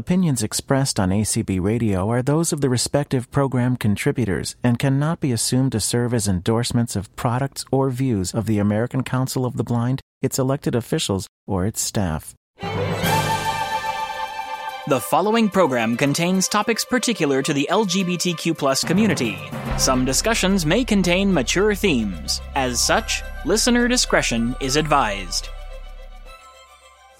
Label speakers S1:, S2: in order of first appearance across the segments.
S1: Opinions expressed on ACB Radio are those of the respective program contributors and cannot be assumed to serve as endorsements of products or views of the American Council of the Blind, its elected officials, or its staff.
S2: The following program contains topics particular to the LGBTQ community. Some discussions may contain mature themes. As such, listener discretion is advised.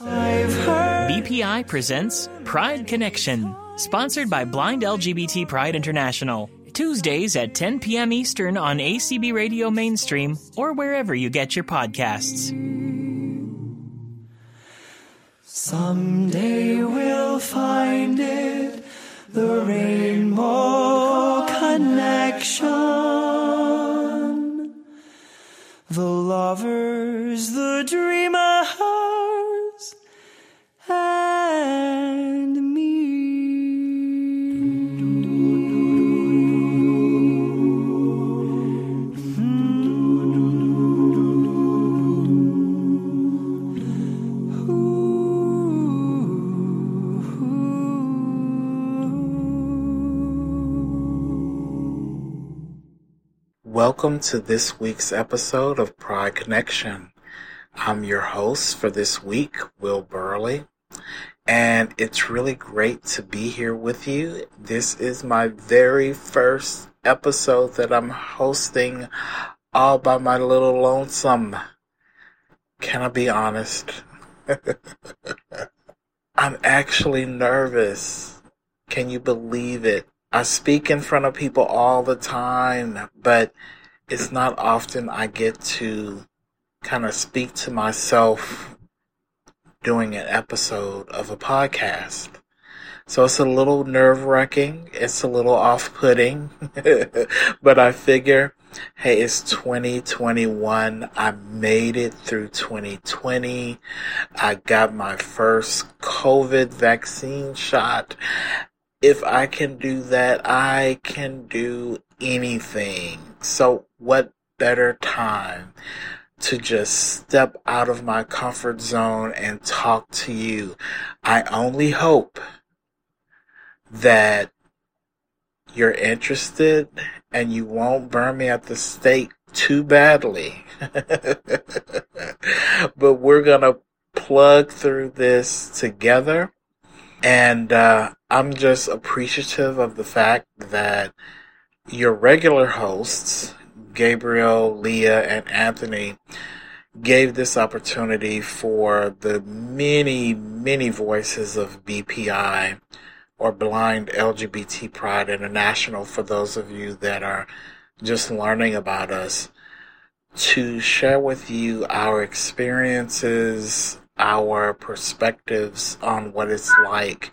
S2: BPI presents Pride Connection, sponsored by Blind LGBT Pride International. Tuesdays at 10 p.m. Eastern on ACB Radio Mainstream or wherever you get your podcasts.
S3: Someday we'll find it, the rainbow connection. The lovers, the dreamers, and me.
S4: Welcome to this week's episode of Pride Connection. I'm your host for this week, Will Burley, and it's really great to be here with you. This is my very first episode that I'm hosting all by my little lonesome. Can I be honest? I'm actually nervous. Can you believe it? I speak in front of people all the time, but it's not often I get to kind of speak to myself doing an episode of a podcast. So it's a little nerve wracking. It's a little off putting, but I figure, hey, it's 2021. I made it through 2020. I got my first COVID vaccine shot if I can do that, I can do anything. So what better time to just step out of my comfort zone and talk to you? I only hope that you're interested and you won't burn me at the stake too badly. but we're going to plug through this together. And uh, I'm just appreciative of the fact that your regular hosts, Gabriel, Leah, and Anthony, gave this opportunity for the many, many voices of BPI or Blind LGBT Pride International, for those of you that are just learning about us, to share with you our experiences, our perspectives on what it's like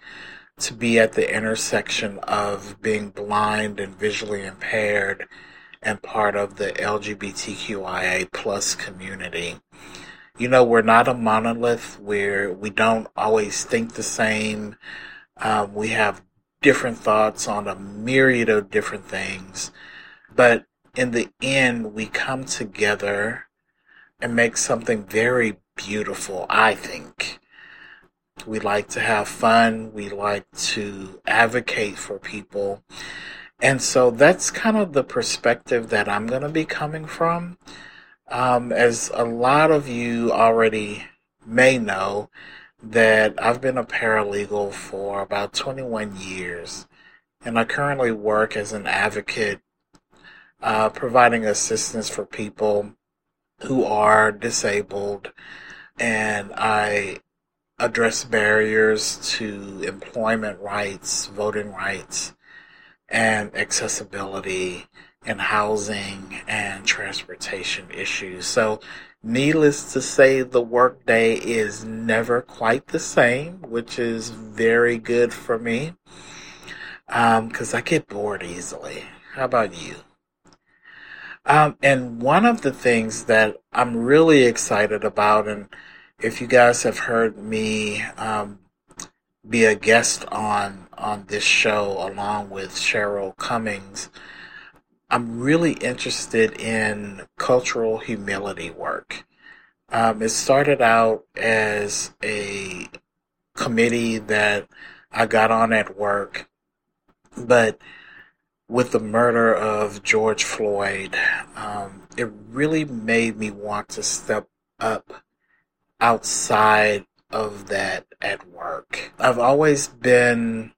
S4: to be at the intersection of being blind and visually impaired and part of the LGBTQIA plus community. You know, we're not a monolith where we don't always think the same. Um, we have different thoughts on a myriad of different things. But in the end, we come together and make something very beautiful, I think. We like to have fun. We like to advocate for people. And so that's kind of the perspective that I'm going to be coming from. Um, as a lot of you already may know, that I've been a paralegal for about 21 years. And I currently work as an advocate, uh, providing assistance for people who are disabled and I address barriers to employment rights, voting rights, and accessibility and housing and transportation issues. So, needless to say, the workday is never quite the same, which is very good for me because um, I get bored easily. How about you? Um, and one of the things that I'm really excited about, and if you guys have heard me um, be a guest on on this show along with Cheryl Cummings, I'm really interested in cultural humility work. Um, it started out as a committee that I got on at work. But with the murder of George Floyd, um, it really made me want to step up outside of that at work. I've always been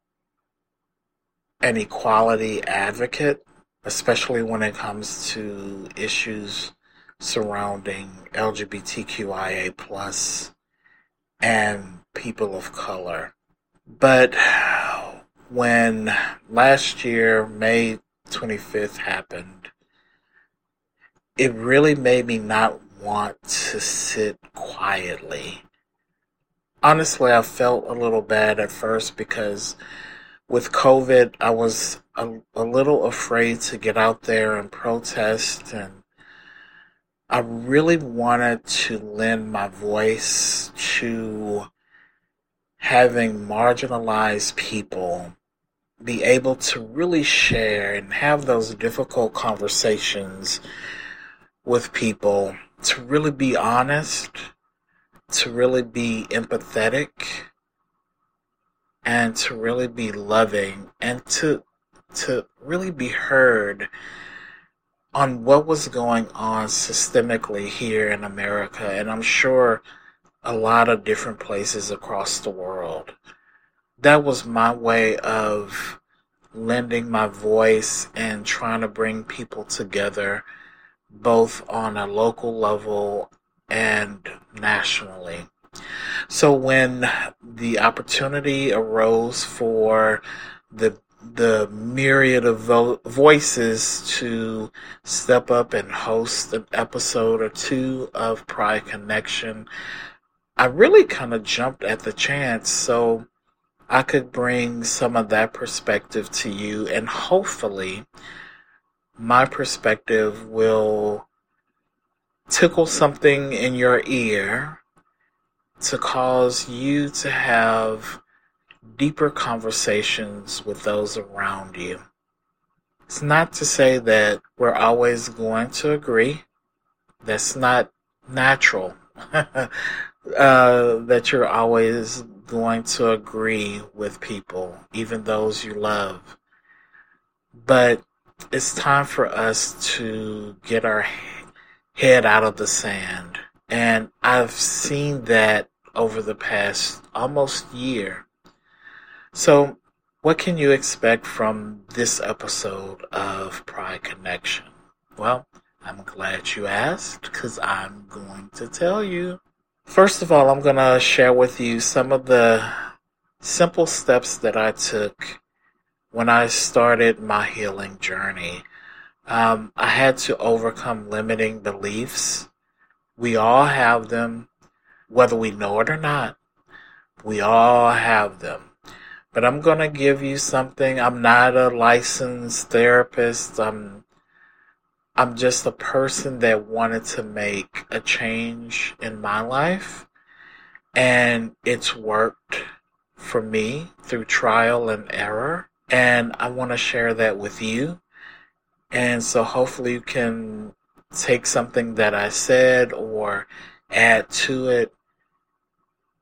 S4: an equality advocate, especially when it comes to issues surrounding LGBTQIA plus and people of color. But when last year, May 25th happened, it really made me not want to sit quietly. Honestly, I felt a little bad at first because with COVID, I was a, a little afraid to get out there and protest and I really wanted to lend my voice to having marginalized people be able to really share and have those difficult conversations with people, to really be honest, to really be empathetic, and to really be loving, and to to really be heard on what was going on systemically here in America, and I'm sure a lot of different places across the world. That was my way of lending my voice and trying to bring people together, both on a local level and nationally. So when the opportunity arose for the the myriad of vo- voices to step up and host an episode or two of Pride Connection, I really kind of jumped at the chance so I could bring some of that perspective to you, and hopefully, my perspective will tickle something in your ear to cause you to have deeper conversations with those around you. It's not to say that we're always going to agree. That's not natural. uh, that you're always going to agree with people, even those you love. But it's time for us to get our head out of the sand. And I've seen that over the past almost year. So, what can you expect from this episode of Pride Connection? Well, I'm glad you asked because I'm going to tell you. First of all, I'm going to share with you some of the simple steps that I took when I started my healing journey. Um, I had to overcome limiting beliefs. We all have them, whether we know it or not. We all have them but I'm going to give you something. I'm not a licensed therapist. I'm I'm just a person that wanted to make a change in my life and it's worked for me through trial and error and I want to share that with you. And so hopefully you can take something that I said or add to it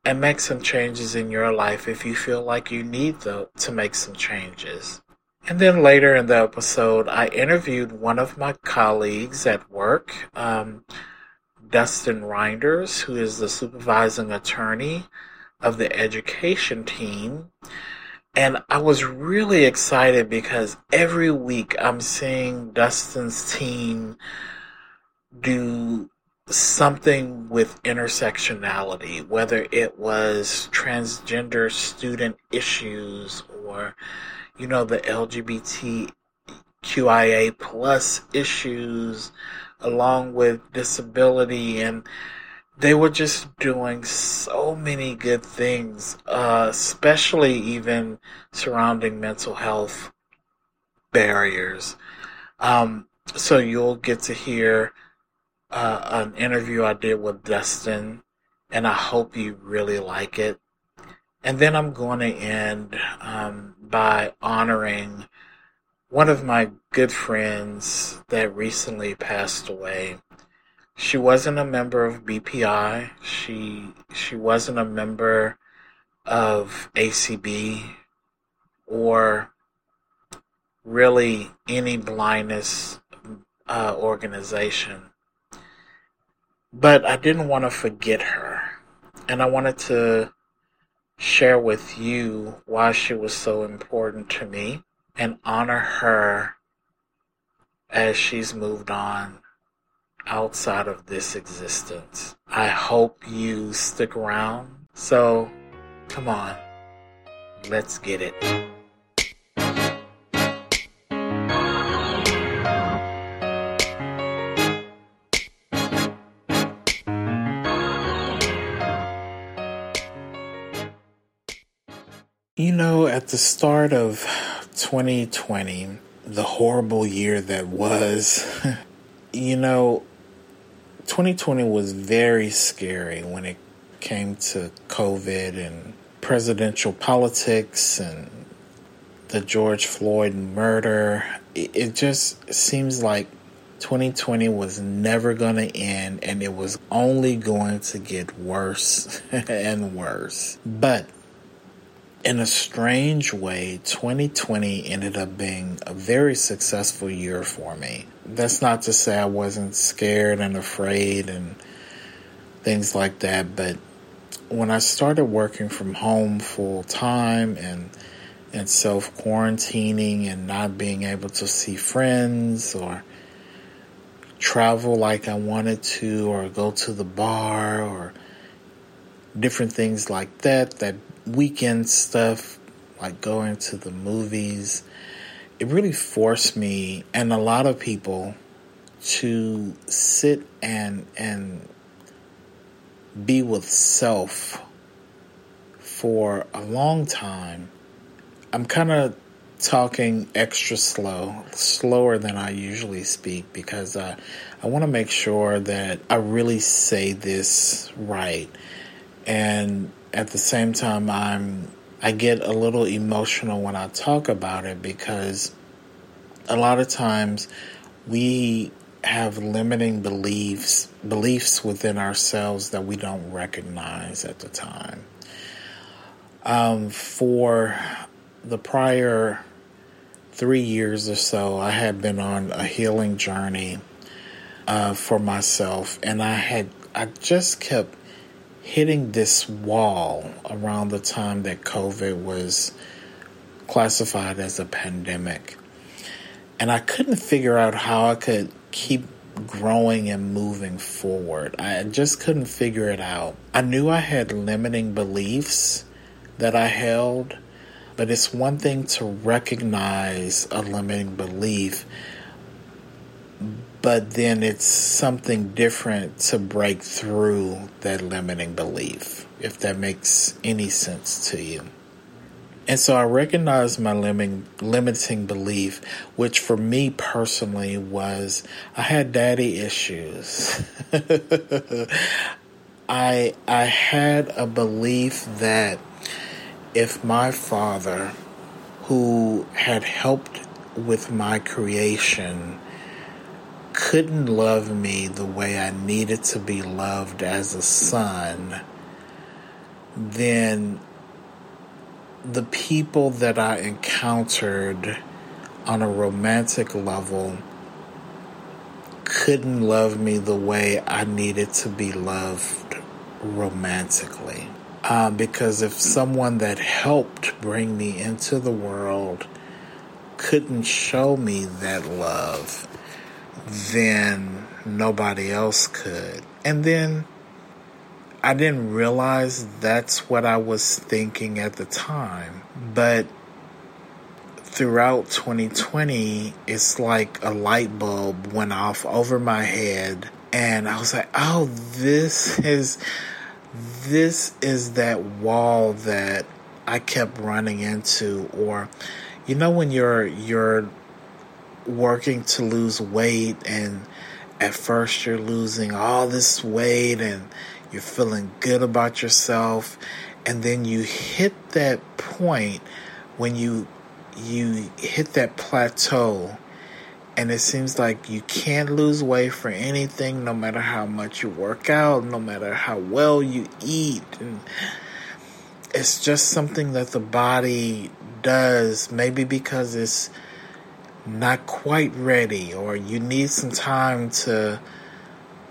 S4: and make some changes in your life if you feel like you need the, to make some changes. And then later in the episode, I interviewed one of my colleagues at work, um, Dustin Reinders, who is the supervising attorney of the education team. And I was really excited because every week I'm seeing Dustin's team do something with intersectionality, whether it was transgender student issues or, you know, the LGBTQIA plus issues, along with disability. And they were just doing so many good things, uh, especially even surrounding mental health barriers. Um, so you'll get to hear uh, an interview I did with Dustin, and I hope you really like it. And then I'm going to end um, by honoring one of my good friends that recently passed away. She wasn't a member of BPI. She she wasn't a member of ACB or really any blindness uh, organization. But I didn't want to forget her. And I wanted to share with you why she was so important to me and honor her as she's moved on outside of this existence. I hope you stick around. So, come on, let's get it. You know, at the start of 2020, the horrible year that was, you know, 2020 was very scary when it came to COVID and presidential politics and the George Floyd murder. It, just seems like 2020 was never going to end and it was only going to get worse and worse. But in a strange way, 2020 ended up being a very successful year for me. That's not to say I wasn't scared and afraid and things like that, but when I started working from home full time and and self quarantining and not being able to see friends or travel like I wanted to or go to the bar or different things like that that weekend stuff, like going to the movies, it really forced me and a lot of people to sit and and be with self for a long time. I'm kind of talking extra slow, slower than I usually speak because uh, I want to make sure that I really say this right. And at the same time, I'm I get a little emotional when I talk about it because a lot of times we have limiting beliefs beliefs within ourselves that we don't recognize at the time. Um, for the prior three years or so, I had been on a healing journey uh, for myself, and I had I just kept hitting this wall around the time that COVID was classified as a pandemic. And I couldn't figure out how I could keep growing and moving forward. I just couldn't figure it out. I knew I had limiting beliefs that I held, but it's one thing to recognize a limiting belief but then it's something different to break through that limiting belief, if that makes any sense to you. And so I recognized my limiting, limiting belief, which for me personally was I had daddy issues. I I had a belief that if my father, who had helped with my creation, couldn't love me the way I needed to be loved as a son, then the people that I encountered on a romantic level couldn't love me the way I needed to be loved romantically. Uh, because if someone that helped bring me into the world couldn't show me that love, then nobody else could. And then I didn't realize that's what I was thinking at the time. But throughout 2020, it's like a light bulb went off over my head. And I was like, oh, this is, this is that wall that I kept running into. Or, you know, when you're, you're working to lose weight and at first you're losing all this weight and you're feeling good about yourself and then you hit that point when you you hit that plateau and it seems like you can't lose weight for anything no matter how much you work out no matter how well you eat and it's just something that the body does, maybe because it's not quite ready or you need some time to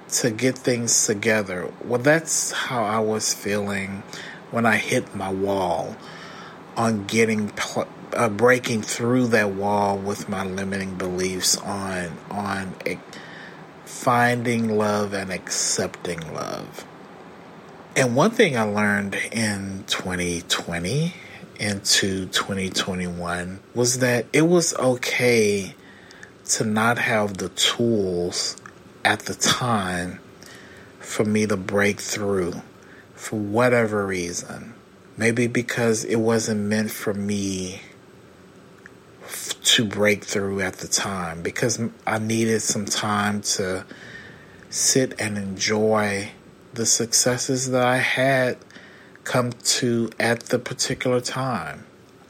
S4: to get things together. Well, that's how I was feeling when I hit my wall on getting uh, breaking through that wall with my limiting beliefs on on finding love and accepting love. And one thing I learned in 2020 into 2021 was that it was okay to not have the tools at the time for me to break through for whatever reason. Maybe because it wasn't meant for me to break through at the time, because I needed some time to sit and enjoy the successes that I had come to at the particular time.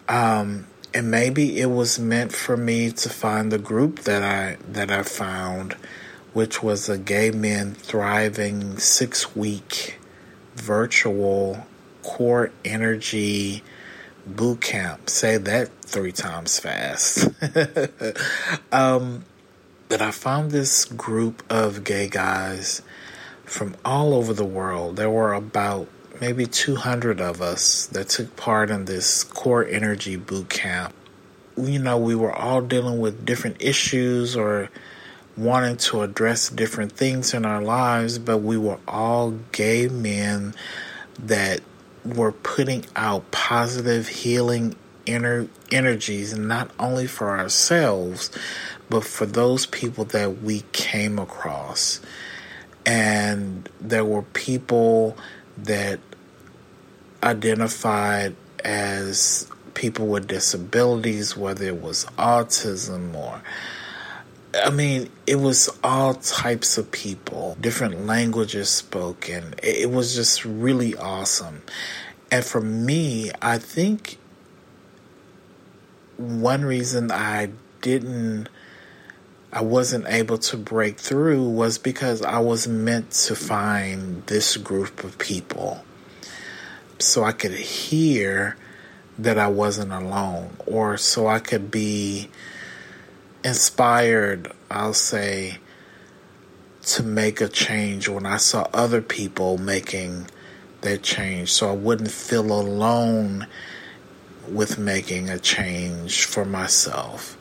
S4: Um, and maybe it was meant for me to find the group that I that I found, which was a gay men thriving six week virtual core energy boot camp. Say that three times fast. um, but I found this group of gay guys from all over the world. There were about maybe 200 of us that took part in this core energy boot camp. You know, we were all dealing with different issues or wanting to address different things in our lives, but we were all gay men that were putting out positive healing inner energies, not only for ourselves, but for those people that we came across. And there were people that identified as people with disabilities, whether it was autism or I mean, it was all types of people, different languages spoken. It was just really awesome. And for me, I think one reason I didn't I wasn't able to break through was because I was meant to find this group of people so I could hear that I wasn't alone or so I could be inspired, I'll say, to make a change when I saw other people making that change so I wouldn't feel alone with making a change for myself.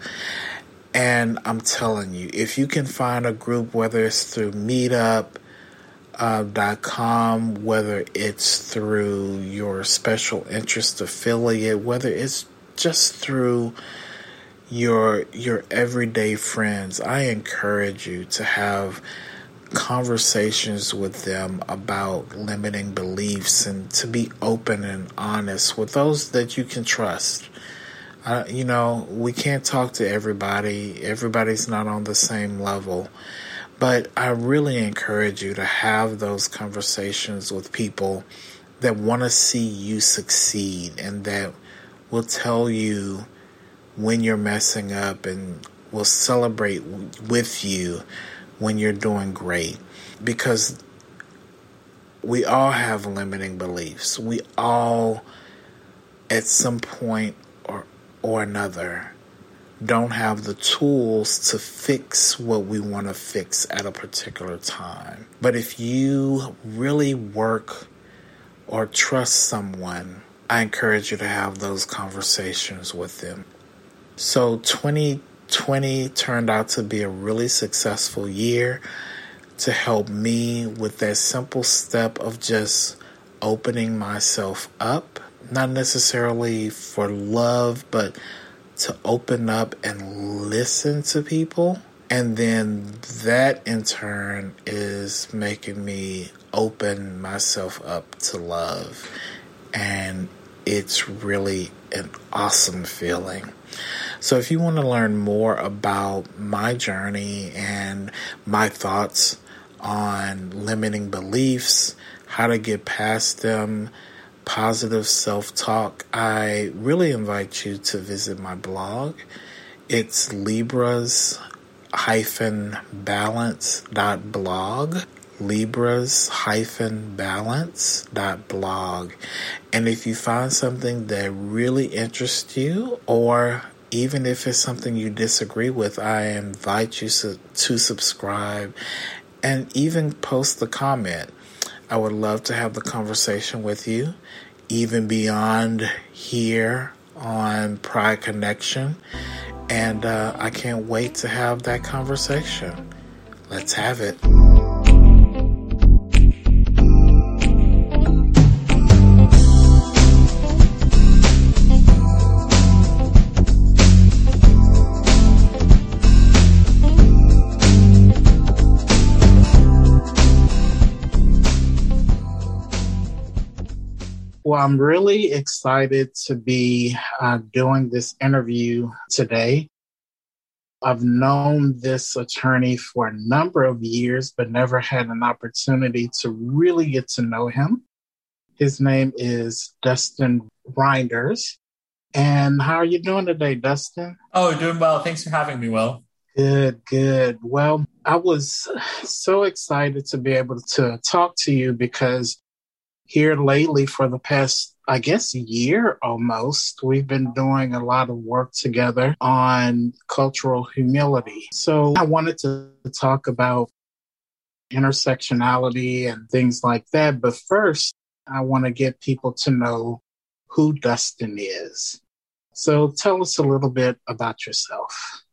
S4: And I'm telling you, if you can find a group, whether it's through Meetup, uh, dot com, whether it's through your special interest affiliate, whether it's just through your your everyday friends, I encourage you to have conversations with them about limiting beliefs and to be open and honest with those that you can trust. You know, we can't talk to everybody, everybody's not on the same level. But I really encourage you to have those conversations with people that want to see you succeed and that will tell you when you're messing up and will celebrate with you when you're doing great because we all have limiting beliefs. We all, at some point or, another, don't have the tools to fix what we want to fix at a particular time. But if you really work or trust someone, I encourage you to have those conversations with them. So 20 20 turned out to be a really successful year to help me with that simple step of just opening myself up, not necessarily for love, but to open up and listen to people. And then that in turn is making me open myself up to love. And it's really an awesome feeling. So, if you want to learn more about my journey and my thoughts on limiting beliefs, how to get past them, positive self talk, I really invite you to visit my blog. It's Libras balance.blog.
S5: libras-balance.blog. And if you find something that really interests you, or even if it's something you disagree with, I invite you to subscribe and even post the comment. I would love to have the conversation with you, even beyond here on Pride Connection. And uh, I can't wait to have that conversation. Let's have it.
S4: Well, I'm really excited to be uh, doing this interview today. I've known this attorney for a number of years, but never had an opportunity to really get to know him. His name is Dustin Reinders. And how are you doing today, Dustin?
S6: Oh, doing well. Thanks for having me, Will.
S4: Good, good. Well, I was so excited to be able to talk to you because here lately for the past, I guess, year almost, we've been doing a lot of work together on cultural humility. So I wanted to talk about intersectionality and things like that. But first, I want to get people to know who Dustin is. So tell us a little bit about yourself.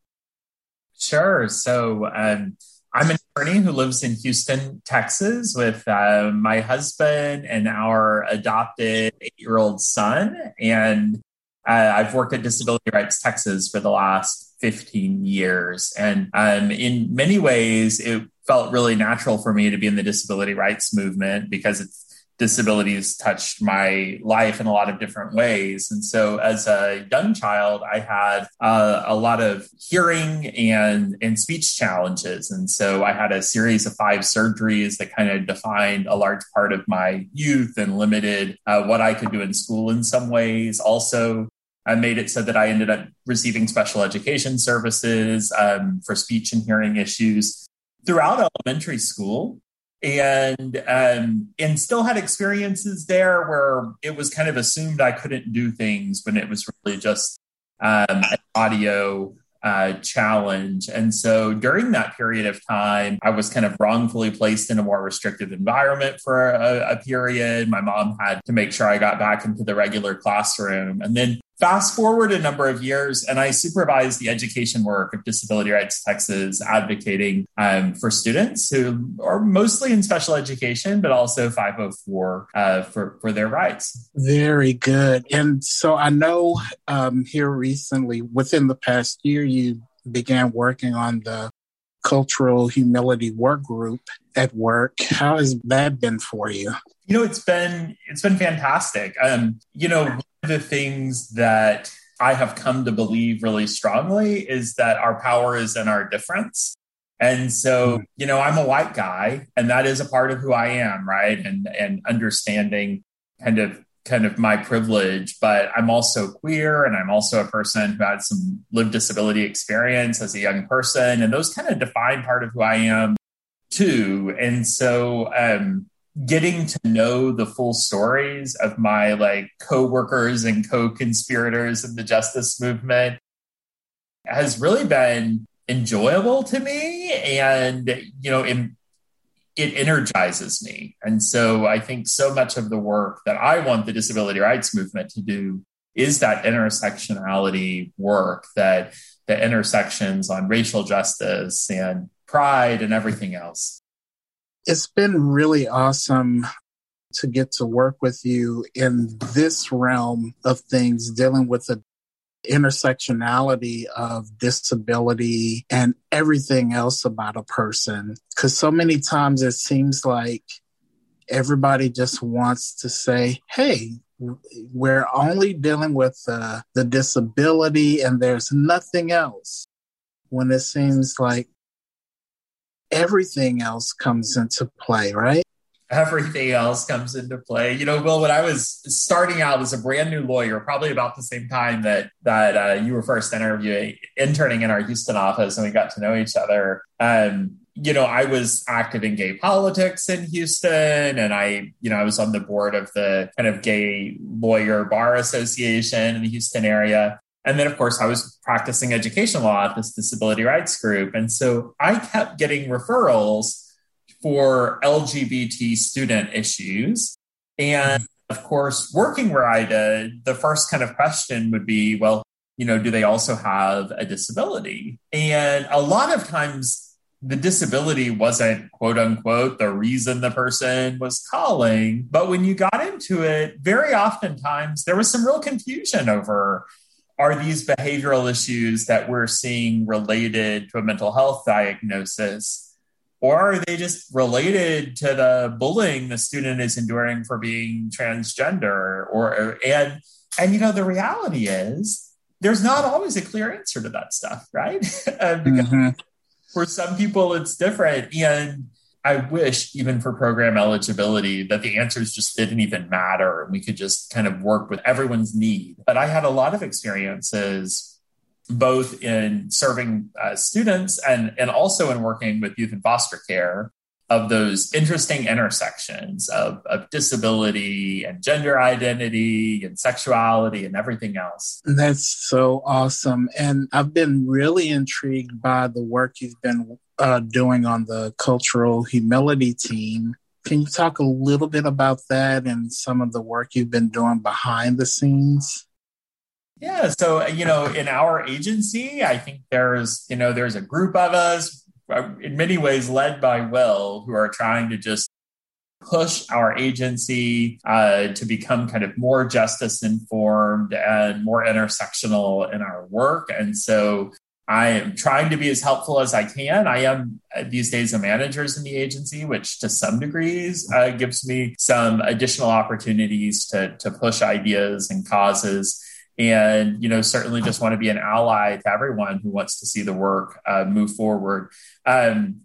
S6: Sure. So, um, I'm an attorney who lives in Houston, Texas, with uh, my husband and our adopted eight year old son. And uh, I've worked at Disability Rights Texas for the last 15 years. And um, in many ways, it felt really natural for me to be in the disability rights movement because it's disabilities touched my life in a lot of different ways. And so, as a young child, I had uh, a lot of hearing and, and speech challenges. And so, I had a series of five surgeries that kind of defined a large part of my youth and limited uh, what I could do in school in some ways. Also, I made it so that I ended up receiving special education services um, for speech and hearing issues throughout elementary school and um, and still had experiences there where it was kind of assumed I couldn't do things when it was really just um, an audio uh, challenge. And so during that period of time, I was kind of wrongfully placed in a more restrictive environment for a, a period. My mom had to make sure I got back into the regular classroom, and then Fast forward a number of years, and I supervise the education work of Disability Rights Texas, advocating um, for students who are mostly in special education, but also 504 uh, for, for their rights.
S4: Very good. And so I know um, here recently, within the past year, you began working on the cultural humility work group at work. How has that been for you?
S6: You know, it's been it's been fantastic. Um, you know, one of the things that I have come to believe really strongly is that our power is in our difference. And so, hmm. you know, I'm a white guy and that is a part of who I am, right? And and understanding kind of kind of my privilege, but I'm also queer and I'm also a person who had some lived disability experience as a young person and those kind of define part of who I am too. And so um getting to know the full stories of my like co-workers and co-conspirators in the justice movement has really been enjoyable to me and you know it, it energizes me. And so i think so much of the work that i want the disability rights movement to do is that intersectionality work that the intersections on racial justice and pride and everything else.
S4: It's been really awesome to get to work with you in this realm of things, dealing with the intersectionality of disability and everything else about a person. Because so many times it seems like everybody just wants to say, hey, we're only dealing with uh, the disability and there's nothing else. When it seems like everything else comes into play, right?
S6: Everything else comes into play. You know, Will, when I was starting out as a brand new lawyer, probably about the same time that that uh, you were first interviewing, interning in our Houston office, and we got to know each other. Um, you know, I was active in gay politics in Houston, and I, you know, I was on the board of the kind of gay lawyer bar association in the Houston area. And then, of course, I was practicing education law at this disability rights group. And so I kept getting referrals for LGBT student issues. And of course, working where I did, the first kind of question would be, well, you know, do they also have a disability? And a lot of times the disability wasn't quote unquote the reason the person was calling. But when you got into it, very oftentimes there was some real confusion over are these behavioral issues that we're seeing related to a mental health diagnosis? Or are they just related to the bullying the student is enduring for being transgender? Or and and you know the reality is there's not always a clear answer to that stuff, right? mm-hmm. For some people, it's different. And I wish, even for program eligibility, that the answers just didn't even matter and we could just kind of work with everyone's need. But I had a lot of experiences both in serving uh, students and, and also in working with youth in foster care of those interesting intersections of, of disability and gender identity and sexuality and everything else.
S7: That's so awesome. And I've been really intrigued by the work you've been uh, doing on the cultural humility team. Can you talk a little bit about that and some of the work you've been doing behind the scenes?
S6: Yeah, so you know, in our agency, I think there's you know there's a group of us uh, in many ways led by Will, who are trying to just push our agency uh, to become kind of more justice informed and more intersectional in our work. And so I am trying to be as helpful as I can. I am uh, these days a manager in the agency, which to some degrees uh, gives me some additional opportunities to, to push ideas and causes and you know certainly just want to be an ally to everyone who wants to see the work uh, move forward. Um,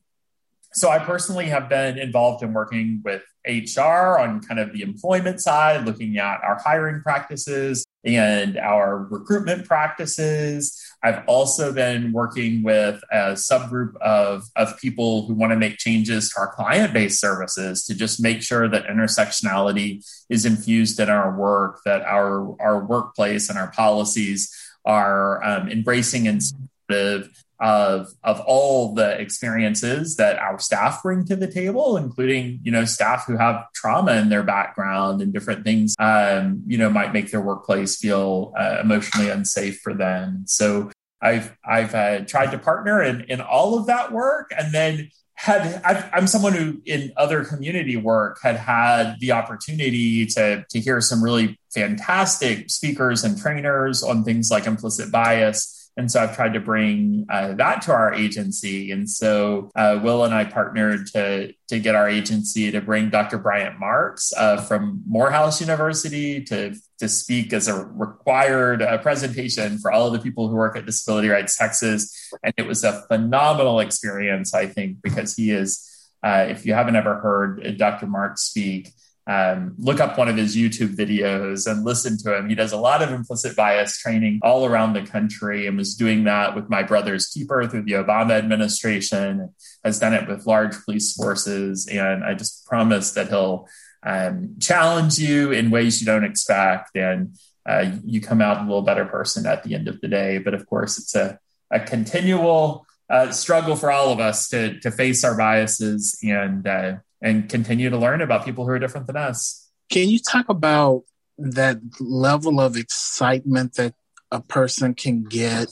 S6: so i personally have been involved in working with hr on kind of the employment side looking at our hiring practices and our recruitment practices. I've also been working with a subgroup of, of people who want to make changes to our client based services to just make sure that intersectionality is infused in our work, that our, our workplace and our policies are um, embracing and supportive of of all the experiences that our staff bring to the table, including you know staff who have trauma in their background and different things, um, you know, might make their workplace feel uh, emotionally unsafe for them. So I've I've uh, tried to partner in in all of that work, and then had i am someone who in other community work had had the opportunity to to hear some really fantastic speakers and trainers on things like implicit bias and so I've tried to bring uh, that to our agency. And so uh, Will and I partnered to, to get our agency to bring Dr. Bryant Marks uh, from Morehouse University to, to speak as a required uh, presentation for all of the people who work at Disability Rights Texas. And it was a phenomenal experience, I think, because he is, uh, if you haven't ever heard Dr. Marks speak, um, look up one of his YouTube videos and listen to him. He does a lot of implicit bias training all around the country and was doing that with my brother's keeper through the Obama administration, has done it with large police forces. And I just promise that he'll um, challenge you in ways you don't expect. And uh, you come out a little better person at the end of the day. But of course, it's a, a continual uh, struggle for all of us to, to face our biases and uh, and continue to learn about people who are different than us.
S7: Can you talk about that level of excitement that a person can get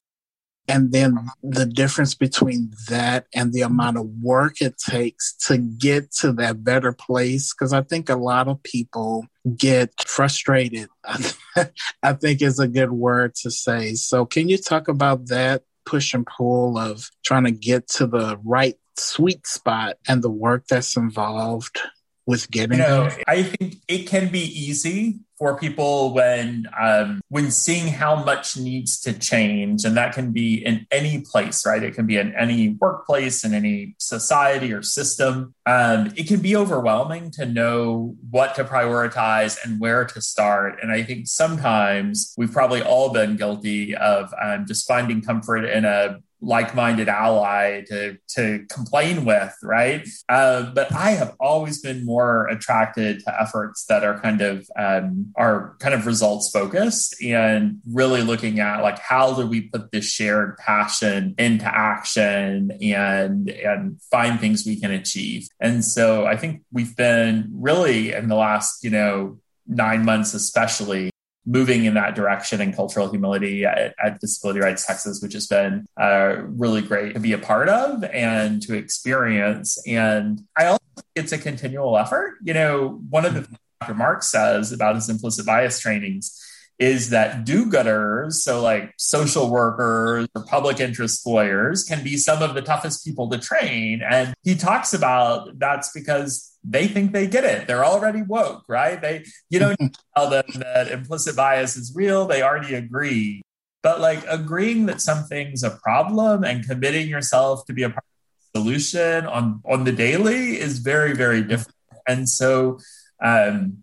S7: and then the difference between that and the amount of work it takes to get to that better place? Because i think a lot of people get frustrated. I think is a good word to say. So can you talk about that push and pull of trying to get to the right sweet spot and the work that's involved with getting
S6: you know? I think it can be easy for people when um, when seeing how much needs to change, and that can be in any place, right? It can be in any workplace, in any society or system. Um, it can be overwhelming to know what to prioritize and where to start. And I think sometimes we've probably all been guilty of um, just finding comfort in a like-minded ally to to complain with right? Uh, but i have always been more attracted to efforts that are kind of um, are kind of results focused and really looking at like how do we put this shared passion into action and and find things we can achieve? And so i think we've been really in the last you know nine months especially moving in that direction and cultural humility at, at Disability Rights Texas, which has been uh, really great to be a part of and to experience. And I also think it's a continual effort. You know, one of the things Dr. Marks says about his implicit bias trainings is that do-gooders, so like social workers or public interest lawyers, can be some of the toughest people to train. And he talks about that's because they think they get it. They're already woke, right? They you don't tell them that implicit bias is real. They already agree. But like agreeing that something's a problem and committing yourself to be a part of the solution on on the daily is very very different. And so um,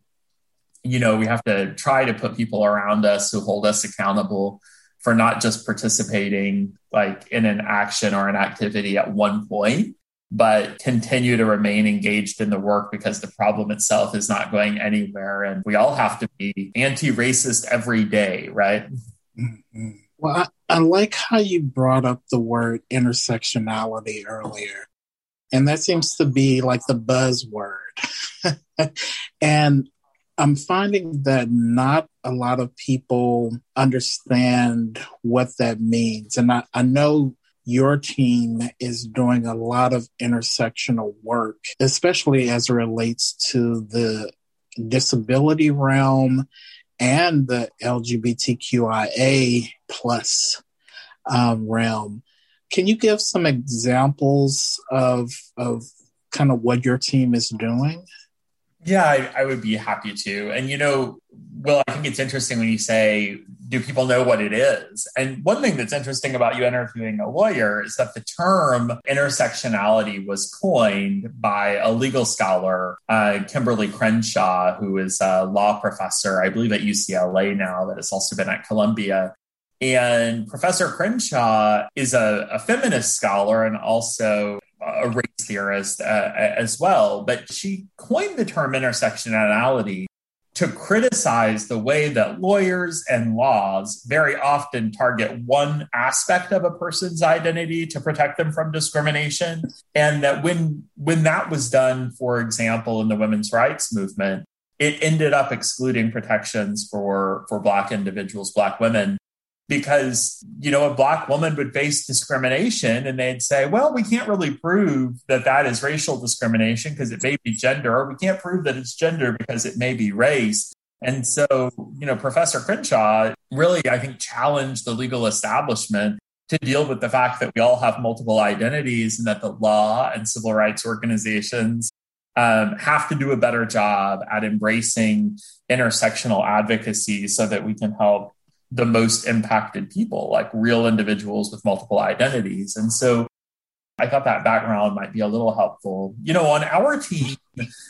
S6: you know, we have to try to put people around us who hold us accountable for not just participating like in an action or an activity at one point, but continue to remain engaged in the work because the problem itself is not going anywhere. And we all have to be anti racist every day, right?
S7: Mm-hmm. Well, I, I like how you brought up the word intersectionality earlier. And that seems to be like the buzzword. and I'm finding that not a lot of people understand what that means. And I, I know your team is doing a lot of intersectional work, especially as it relates to the disability realm and the LGBTQIA plus um, realm. Can you give some examples of of kind of what your team is doing?
S6: Yeah, I, I, would be happy to. And, you know, Will, I think it's interesting when you say, do people know what it is? And one thing that's interesting about you interviewing a lawyer is that the term intersectionality was coined by a legal scholar, uh, Kimberlé Crenshaw, who is a law professor, I believe at UCLA now, that has also been at Columbia. And Professor Crenshaw is a, a feminist scholar and also a race theorist uh, as well, but she coined the term intersectionality to criticize the way that lawyers and laws very often target one aspect of a person's identity to protect them from discrimination and that when when that was done for example in the women's rights movement it ended up excluding protections for for black individuals black women because you know a black woman would face discrimination and they'd say well we can't really prove that that is racial discrimination because it may be gender or we can't prove that it's gender because it may be race. And so you know professor crenshaw really i think challenged the legal establishment to deal with the fact that we all have multiple identities and that the law and civil rights organizations um, have to do a better job at embracing intersectional advocacy so that we can help the most impacted people, like real individuals with multiple identities. And so I thought that background might be a little helpful. You know, on our team,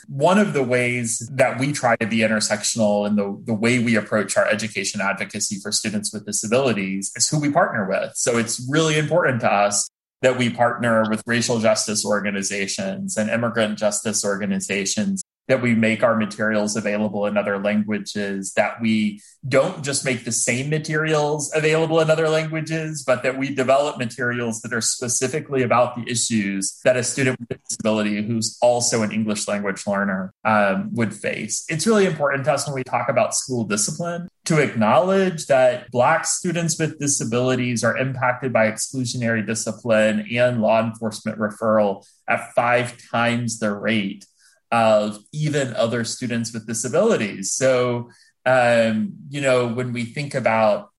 S6: one of the ways that we try to be intersectional in the, the way we approach our education advocacy for students with disabilities is who we partner with. So it's really important to us that we partner with racial justice organizations and immigrant justice organizations that we make our materials available in other languages, that we don't just make the same materials available in other languages, but that we develop materials that are specifically about the issues that a student with a disability who's also an English language learner um, would face. It's really important to us when we talk about school discipline to acknowledge that Black students with disabilities are impacted by exclusionary discipline and law enforcement referral at five times the rate of even other students with disabilities. So, um, you know, when we think about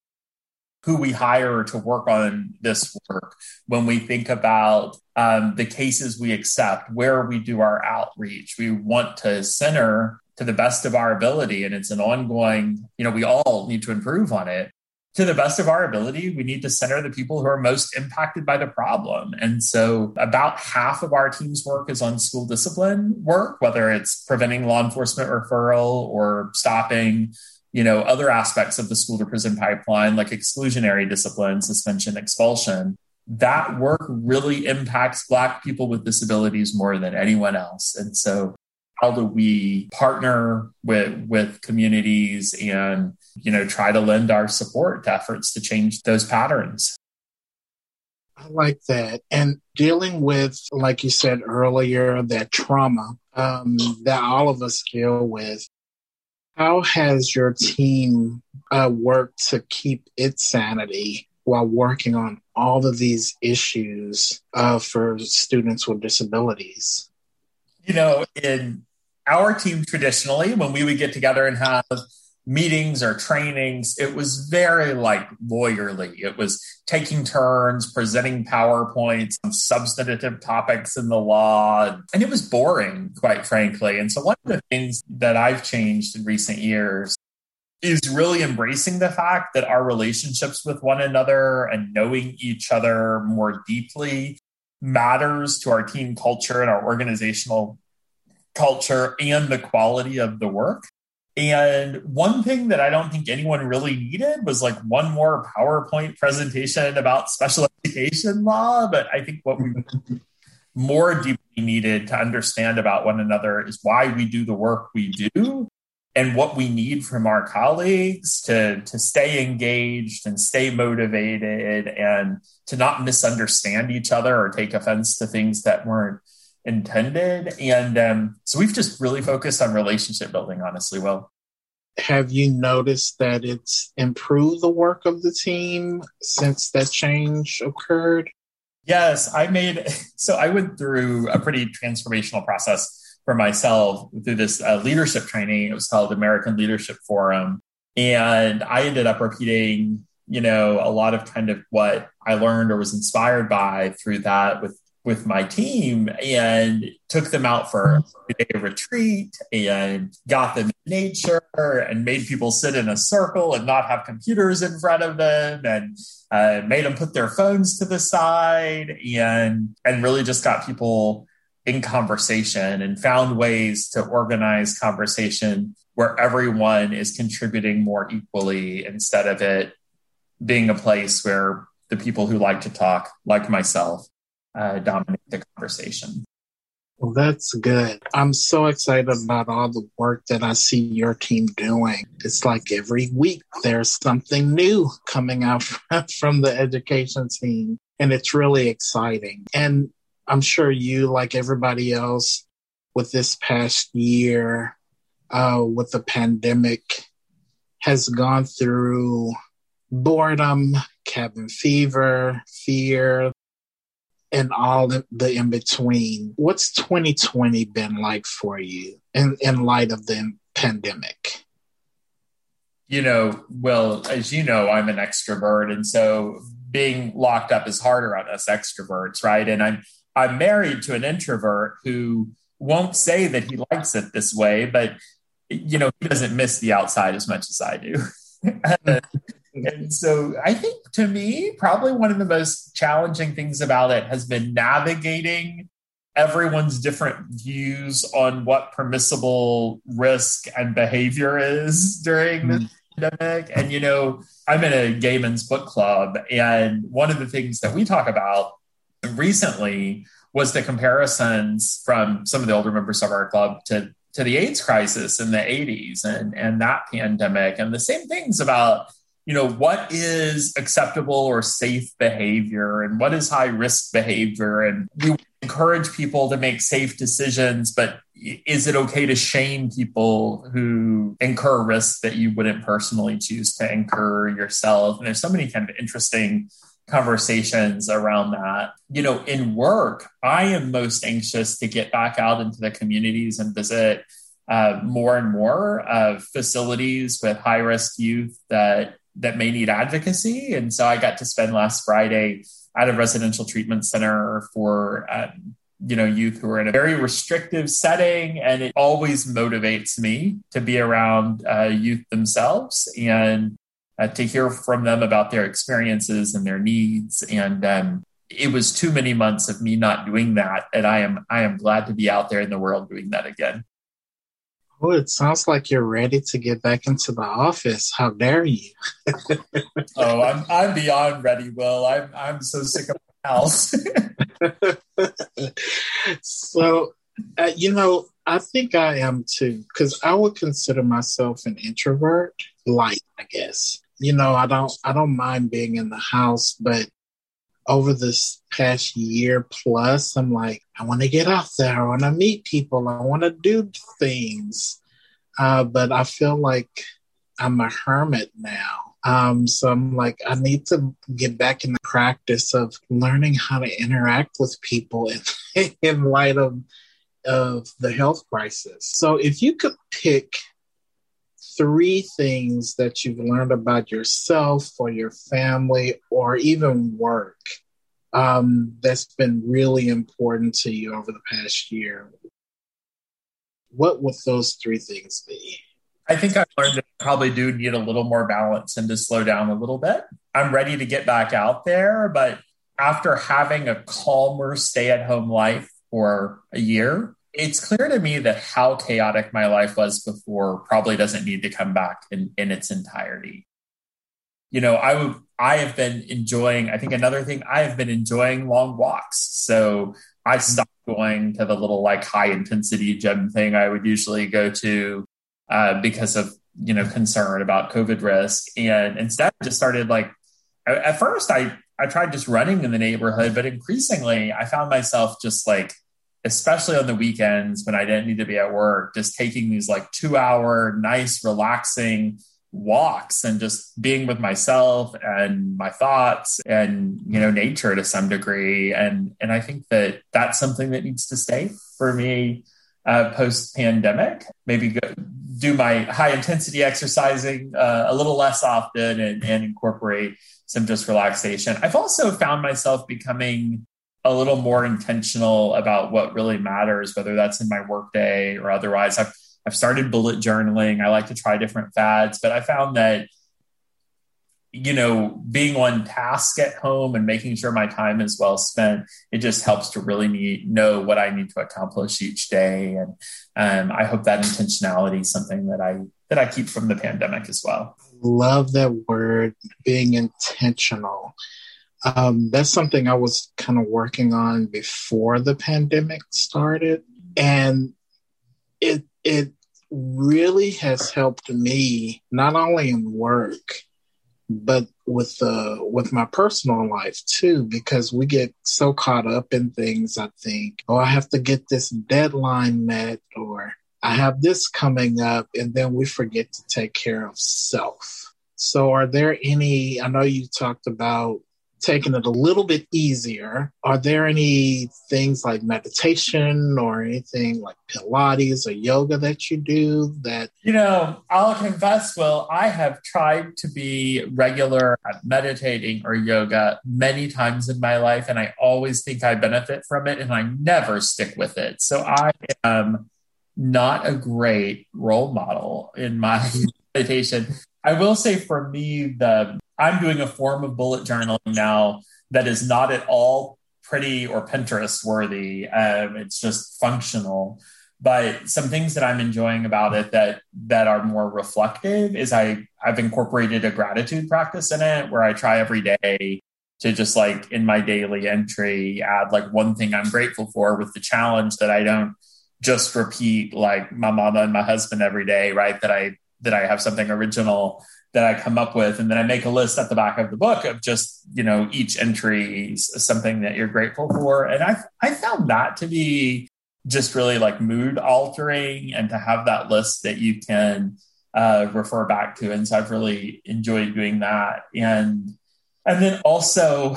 S6: who we hire to work on this work, when we think about um, the cases we accept, where we do our outreach, we want to center to the best of our ability. And it's an ongoing, you know, we all need to improve on it to the best of our ability, we need to center the people who are most impacted by the problem. And so, about half of our team's work is on school discipline work, whether it's preventing law enforcement referral or stopping, you know, other aspects of the school to prison pipeline, like exclusionary discipline, suspension, expulsion. that work really impacts Black people with disabilities more than anyone else. And so, how do we partner with, with communities and you know try to lend our support to efforts to change those patterns?
S4: I like that. And dealing with, like you said earlier, that trauma um, that all of us deal with. How has your team uh, worked to keep its sanity while working on all of these issues uh, for students with disabilities?
S6: You know, in our team traditionally, when we would get together and have meetings or trainings, it was very like lawyerly. It was taking turns, presenting PowerPoints on substantive topics in the law. And it was boring, quite frankly. And so, one of the things that I've changed in recent years is really embracing the fact that our relationships with one another and knowing each other more deeply matters to our team culture and our organizational culture and the quality of the work. And one thing that I don't think anyone really needed was like one more PowerPoint presentation about special education law. But I think what we more deeply needed to understand about one another is why we do the work we do and what we need from our colleagues to, to stay engaged and stay motivated and to not misunderstand each other or take offense to things that weren't intended. And um, so we've just really focused on relationship building, honestly, Well,
S4: Have you noticed that it's improved the work of the team since that change occurred?
S6: Yes, I made so I went through a pretty transformational process for myself through this uh, leadership training. It was called American Leadership Forum. And I ended up repeating, you know, a lot of kind of what I learned or was inspired by through that with with my team and took them out for a day retreat and got them in nature and made people sit in a circle and not have computers in front of them and uh, made them put their phones to the side and and really just got people in conversation and found ways to organize conversation where everyone is contributing more equally instead of it being a place where the people who like to talk like myself uh, dominate the conversation.
S4: Well, that's good. I'm so excited about all the work that I see your team doing. It's like every week there's something new coming out from the education team, and it's really exciting. And I'm sure you, like everybody else, with this past year, uh, with the pandemic, has gone through boredom, cabin fever, fear, and all the in between. What's 2020 been like for you in, in light of the pandemic?
S6: You know, well, as you know, I'm an extrovert. And so being locked up is harder on us extroverts, right? And I'm I'm married to an introvert who won't say that he likes it this way, but you know, he doesn't miss the outside as much as I do. Uh, and so I think to me, probably one of the most challenging things about it has been navigating everyone's different views on what permissible risk and behavior is during mm-hmm. the pandemic. And, you know, I'm in a gay men's book club. And one of the things that we talk about recently was the comparisons from some of the older members of our club to to the AIDS crisis in the 80s and, and that pandemic, and the same things about you know what is acceptable or safe behavior and what is high risk behavior and we encourage people to make safe decisions but is it okay to shame people who incur risks that you wouldn't personally choose to incur yourself and there's so many kind of interesting conversations around that. You know, in work, I am most anxious to get back out into the communities and visit uh, more and more of facilities with high risk youth that that may need advocacy. And so I got to spend last Friday at a residential treatment center for um, you know youth who are in a very restrictive setting and it always motivates me to be around uh, youth themselves and uh, to hear from them about their experiences and their needs. And um, it was too many months of me not doing that, and I am I am glad to be out there in the world doing that again.
S4: Oh, it sounds like you're ready to get back into the office. How dare you?
S6: oh, I'm I'm beyond ready, Will. I'm I'm so sick of house
S4: so, uh, you know, I think I am too, because I would consider myself an introvert, light, I guess. You know, I don't, I don't mind being in the house, but over this past year plus, I'm like, I want to get out there. I want to meet people. I want to do things. Uh, but I feel like I'm a hermit now. Um, so I'm like, I need to get back in the practice of learning how to interact with people in, in light of of the health crisis. So if you could pick three things that you've learned about yourself or your family or even work um, that's been really important to you over the past year, what would those three things be?
S6: I think I've learned that I probably do need a little more balance and to slow down a little bit. I'm ready to get back out there, but after having a calmer stay at home life for a year, it's clear to me that how chaotic my life was before probably doesn't need to come back in, in its entirety. You know, I would I have been enjoying, I think another thing, I have been enjoying long walks. So I stopped going to the little like high intensity gym thing I would usually go to uh, because of, you know, concern about COVID risk. And instead just started like, at first I, I tried just running in the neighborhood, but increasingly I found myself just like, especially on the weekends when I didn't need to be at work, just taking these like two hour, nice, relaxing walks and just being with myself and my thoughts and you know nature to some degree. And and i think that that's something that needs to stay for me uh, post pandemic maybe go, do my high intensity exercising uh, a little less often and, and incorporate some just relaxation. I've also found myself becoming a little more intentional about what really matters whether that's in my workday or otherwise. I've I've started bullet journaling. I like to try different fads, but I found that you know being on task at home and making sure my time is well spent it just helps to really need, know what i need to accomplish each day. And um, i hope that intentionality is something that i that i keep from the pandemic as well.
S4: Love that word being intentional um, that's something i was kind of working on before the pandemic started. And it it really has helped me not only in work but with uh with my personal life too because we get so caught up in things i think oh i have to get this deadline met or i have this coming up and then we forget to take care of self. So are there any i know you talked about taking it a little bit easier, are there any things like meditation or anything like Pilates or yoga that you do that?
S6: You know, I'll confess, Will, I have tried to be regular at meditating or yoga many times in my life, and I always think I benefit from it, and I never stick with it. So I am not a great role model in my meditation. I will say for me, the I'm doing a form of bullet journaling now that is not at all pretty or Pinterest worthy. Um, it's just functional. But some things that I'm enjoying about it that that are more reflective is I I've incorporated a gratitude practice in it where I try every day to just like in my daily entry add like one thing I'm grateful for with the challenge that I don't just repeat like my mama and my husband every day, right? That I that I have something original that I come up with. And then I make a list at the back of the book of just, you know, each entry is something that you're grateful for. And I, I found that to be just really like mood altering and to have that list that you can uh, refer back to. And so I've really enjoyed doing that. And, and then also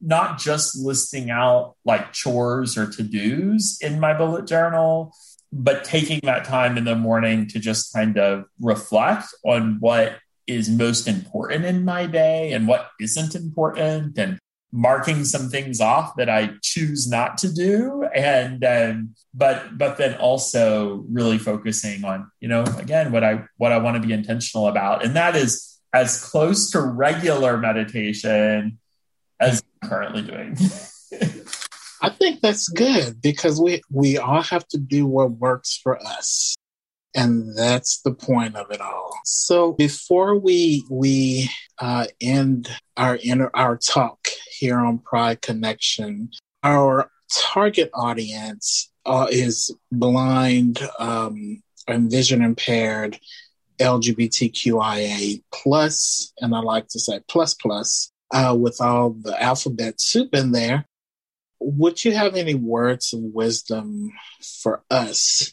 S6: not just listing out like chores or to dos in my bullet journal, but taking that time in the morning to just kind of reflect on what is most important in my day and what isn't important and marking some things off that I choose not to do and um, but but then also really focusing on you know again what I what I want to be intentional about and that is as close to regular meditation as I'm currently doing.
S4: I think that's good because we we all have to do what works for us. And that's the point of it all. So before we we uh, end our inner our talk
S7: here on Pride Connection. Our target audience uh, is blind um, and vision impaired LGBTQIA plus, and I like to say plus plus, uh, with all the alphabet soup in there. Would you have any words of wisdom for us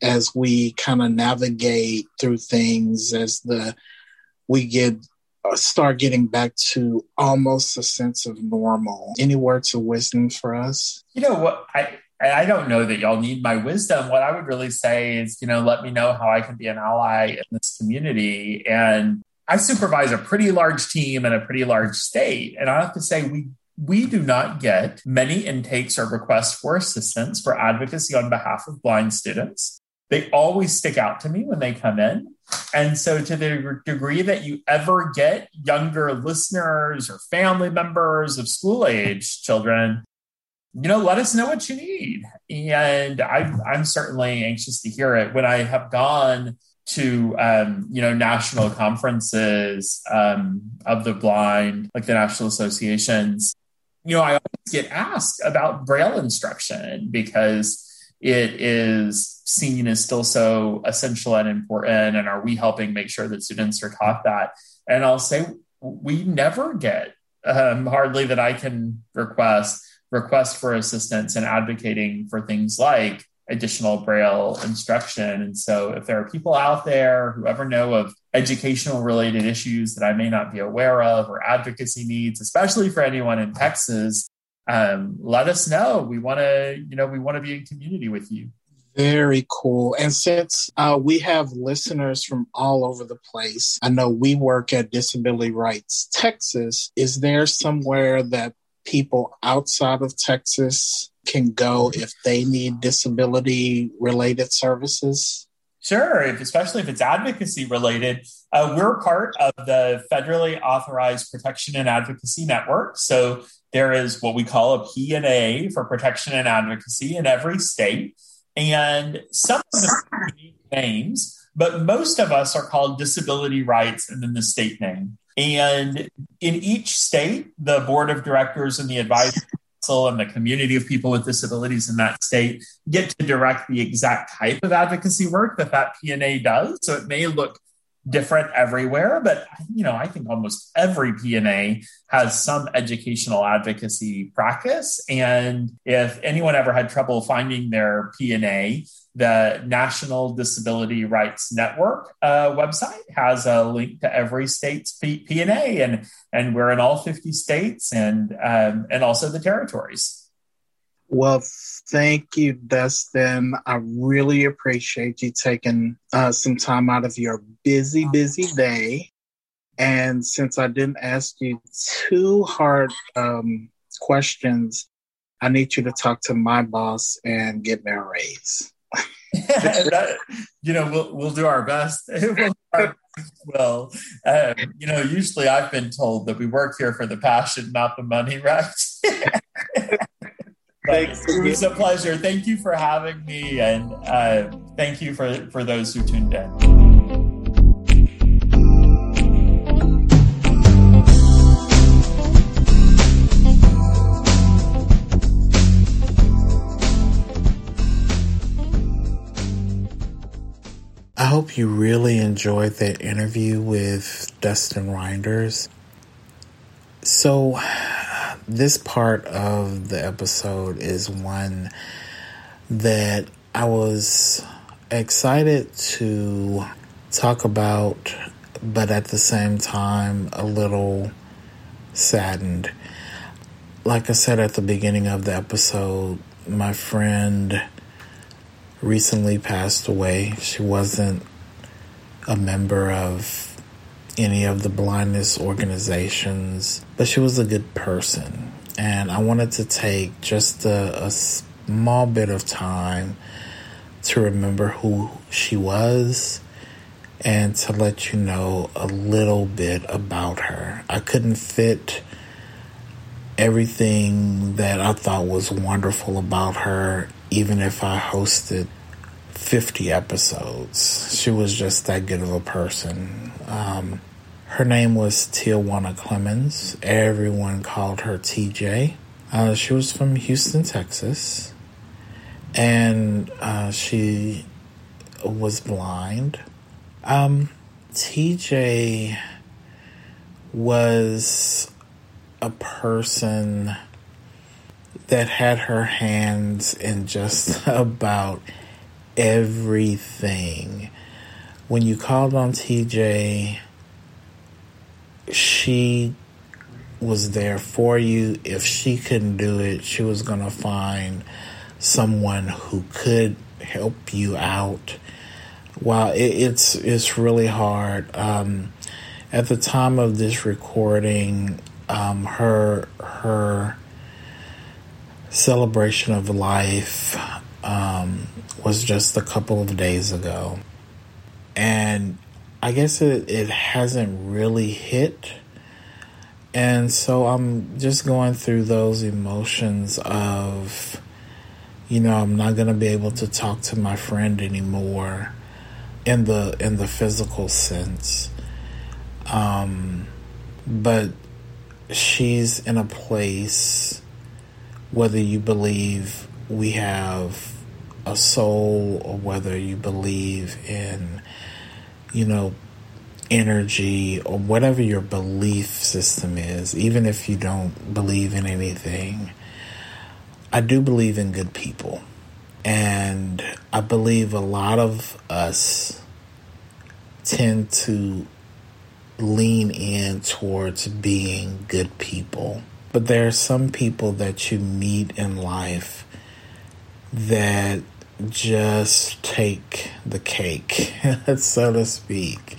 S7: as we kind of navigate through things as the we get uh, start getting back to almost a sense of normal? Any words of wisdom for us?
S6: You know what I I don't know that y'all need my wisdom. What I would really say is, you know, let me know how I can be an ally in this community. And I supervise a pretty large team in a pretty large state. And I have to say, we we do not get many intakes or requests for assistance for advocacy on behalf of blind students. They always stick out to me when they come in. And so, to the degree that you ever get younger listeners or family members of school age children, you know, let us know what you need. And I'm, I'm certainly anxious to hear it. When I have gone to um, you know national conferences um, of the blind, like the national associations, you know, I always get asked about Braille instruction because it is seen as still so essential and important. And are we helping make sure that students are taught that? And I'll say, we never get um, hardly that I can request request for assistance and advocating for things like additional braille instruction and so if there are people out there who ever know of educational related issues that i may not be aware of or advocacy needs especially for anyone in texas um, let us know we want to you know we want to be in community with you
S7: very cool. And since uh, we have listeners from all over the place, I know we work at Disability Rights Texas. Is there somewhere that people outside of Texas can go if they need disability related services?
S6: Sure, especially if it's advocacy related. Uh, we're part of the federally authorized protection and advocacy network. So there is what we call a P&A for protection and advocacy in every state. And some of the names, but most of us are called disability rights and then the state name. And in each state, the board of directors and the advisory council and the community of people with disabilities in that state get to direct the exact type of advocacy work that that P&A does. So it may look different everywhere, but you know, I think almost every P&A has some educational advocacy practice. And if anyone ever had trouble finding their P&A, the National Disability Rights Network uh, website has a link to every state's P- P&A, and and we're in all 50 states and um, and also the territories.
S7: Well, thank you, Dustin. I really appreciate you taking uh, some time out of your busy, busy day. And since I didn't ask you too hard um, questions, I need you to talk to my boss and get me a raise.
S6: that, you know, we'll we'll do our best. well, um, you know, usually I've been told that we work here for the passion, not the money, right? Thanks. It was a pleasure. Thank you for having me, and uh, thank you for for those who tuned in.
S4: I hope you really enjoyed that interview with Dustin Rynders. So, this part of the episode is one that I was excited to talk about, but at the same time, a little saddened. Like I said at the beginning of the episode, my friend recently passed away. She wasn't a member of any of the blindness organizations, but she was a good person. And I wanted to take just a, a small bit of time to remember who she was and to let you know a little bit about her. I couldn't fit everything that I thought was wonderful about her even if I hosted 50 episodes. She was just that good of a person. Um, Her name was Tijuana Clemens. Everyone called her TJ. Uh, she was from Houston, Texas, and uh, she was blind. Um, TJ was a person that had her hands in just about everything. When you called on TJ, she was there for you. If she couldn't do it, she was going to find someone who could help you out. Wow, it, it's it's really hard. Um, at the time of this recording, um, her her celebration of life um, was just a couple of days ago, and I guess it, it hasn't really hit. And so I'm just going through those emotions of, you know, I'm not going to be able to talk to my friend anymore in the in the physical sense. Um, but she's in a place whether you believe we have a soul or whether you believe in you know, energy or whatever your belief system is, even if you don't believe in anything, I do believe in good people. And I believe a lot of us tend to lean in towards being good people. But there are some people that you meet in life that just take the cake, so to speak.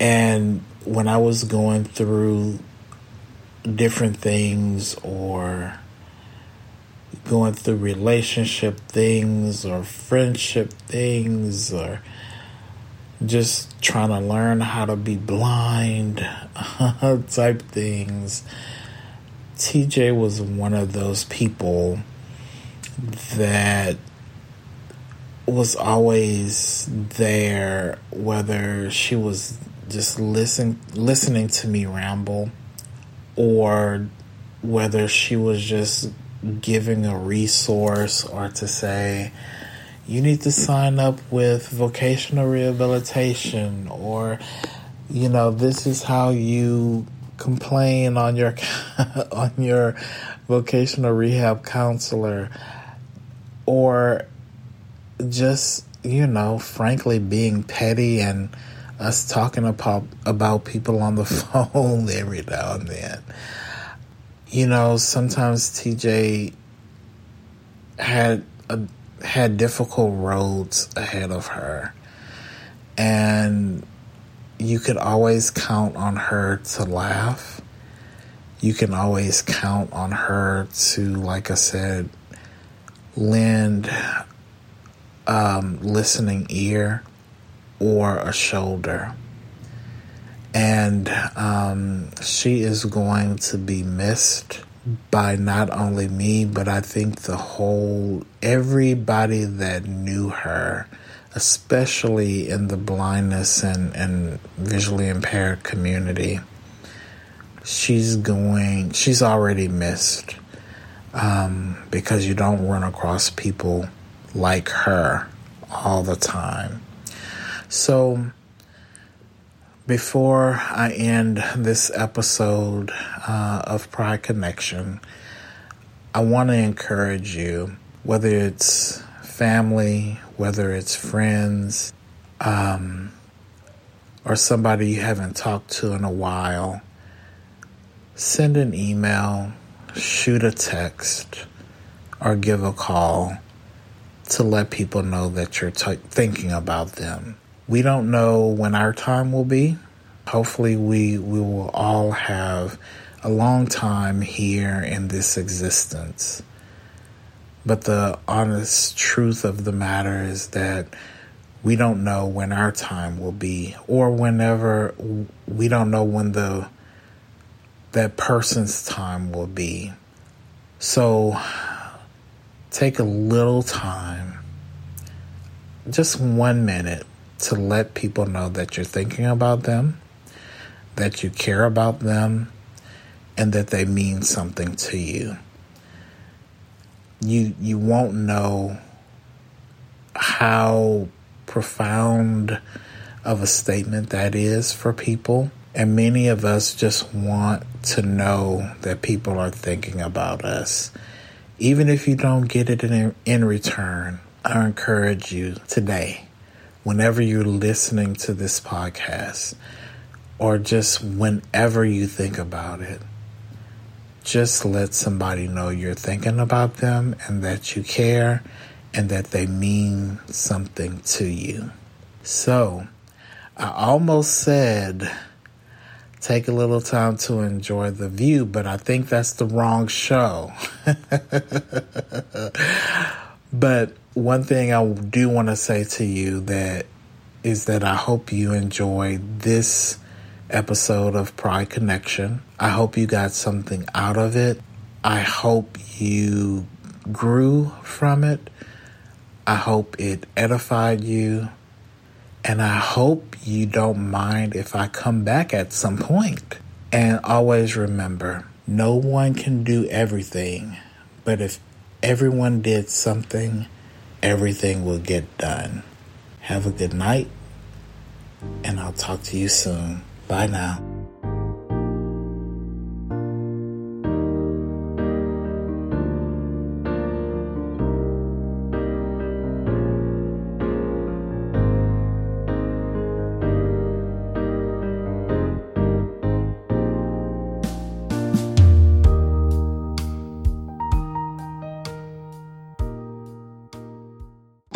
S4: And when I was going through different things or going through relationship things or friendship things or just trying to learn how to be blind type things. TJ was one of those people that was always there, whether she was just listen listening to me ramble or whether she was just giving a resource or to say you need to sign up with vocational rehabilitation or you know this is how you complain on your on your vocational rehab counselor or just, you know, frankly being petty and us talking about about people on the phone every now and then. You know, sometimes TJ had a, had difficult roads ahead of her, and you could always count on her to laugh. You can always count on her to, like I said, lend um, listening ear or a shoulder. And um, she is going to be missed by not only me, but I think the whole, everybody that knew her, especially in the blindness and, and visually impaired community. She's going, she's already missed um, because you don't run across people like her all the time. So, before I end this episode uh, of Pride Connection, I want to encourage you, whether it's family, whether it's friends, um, or somebody you haven't talked to in a while, send an email shoot a text or give a call to let people know that you're t- thinking about them. We don't know when our time will be. Hopefully, we, we will all have a long time here in this existence. But the honest truth of the matter is that we don't know when our time will be, or whenever we don't know when the that person's time will be. So take a little time, just one minute, to let people know that you're thinking about them, that you care about them, and that they mean something to you. You you won't know how profound of a statement that is for people. And many of us just want to know that people are thinking about us. Even if you don't get it in, in return, I encourage you today, whenever you're listening to this podcast, or just whenever you think about it, just let somebody know you're thinking about them and that you care and that they mean something to you. So, I almost said take a little time to enjoy the view, but I think that's the wrong show. but one thing I do want to say to you that is that I hope you enjoyed this episode of Pride Connection. I hope you got something out of it. I hope you grew from it. I hope it edified you. And I hope you don't mind if I come back at some point. And always remember no one can do everything, but if everyone did something, everything will get done. Have a good night, and I'll talk to you soon. Bye now.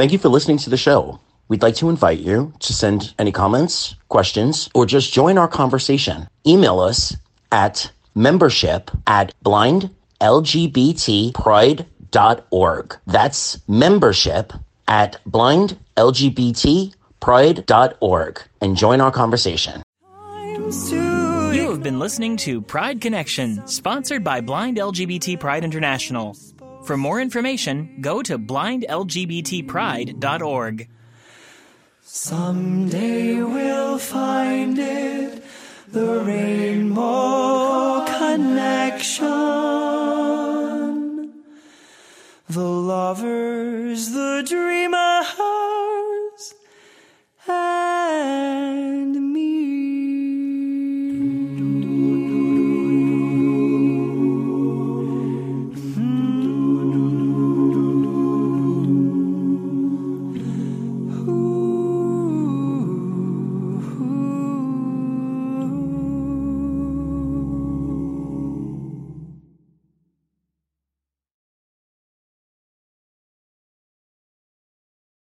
S8: Thank you for listening to the show. We'd like to invite you to send any comments, questions, or just join our conversation. Email us at membership at blindlgbtpride.org. That's membership at blindlgbtpride.org and join our conversation.
S2: You have been listening to Pride Connection, sponsored by Blind LGBT Pride International. For more information, go to blindlgbtpride.org.
S3: Someday we'll find it, the rainbow connection. The lovers, the dreamers, and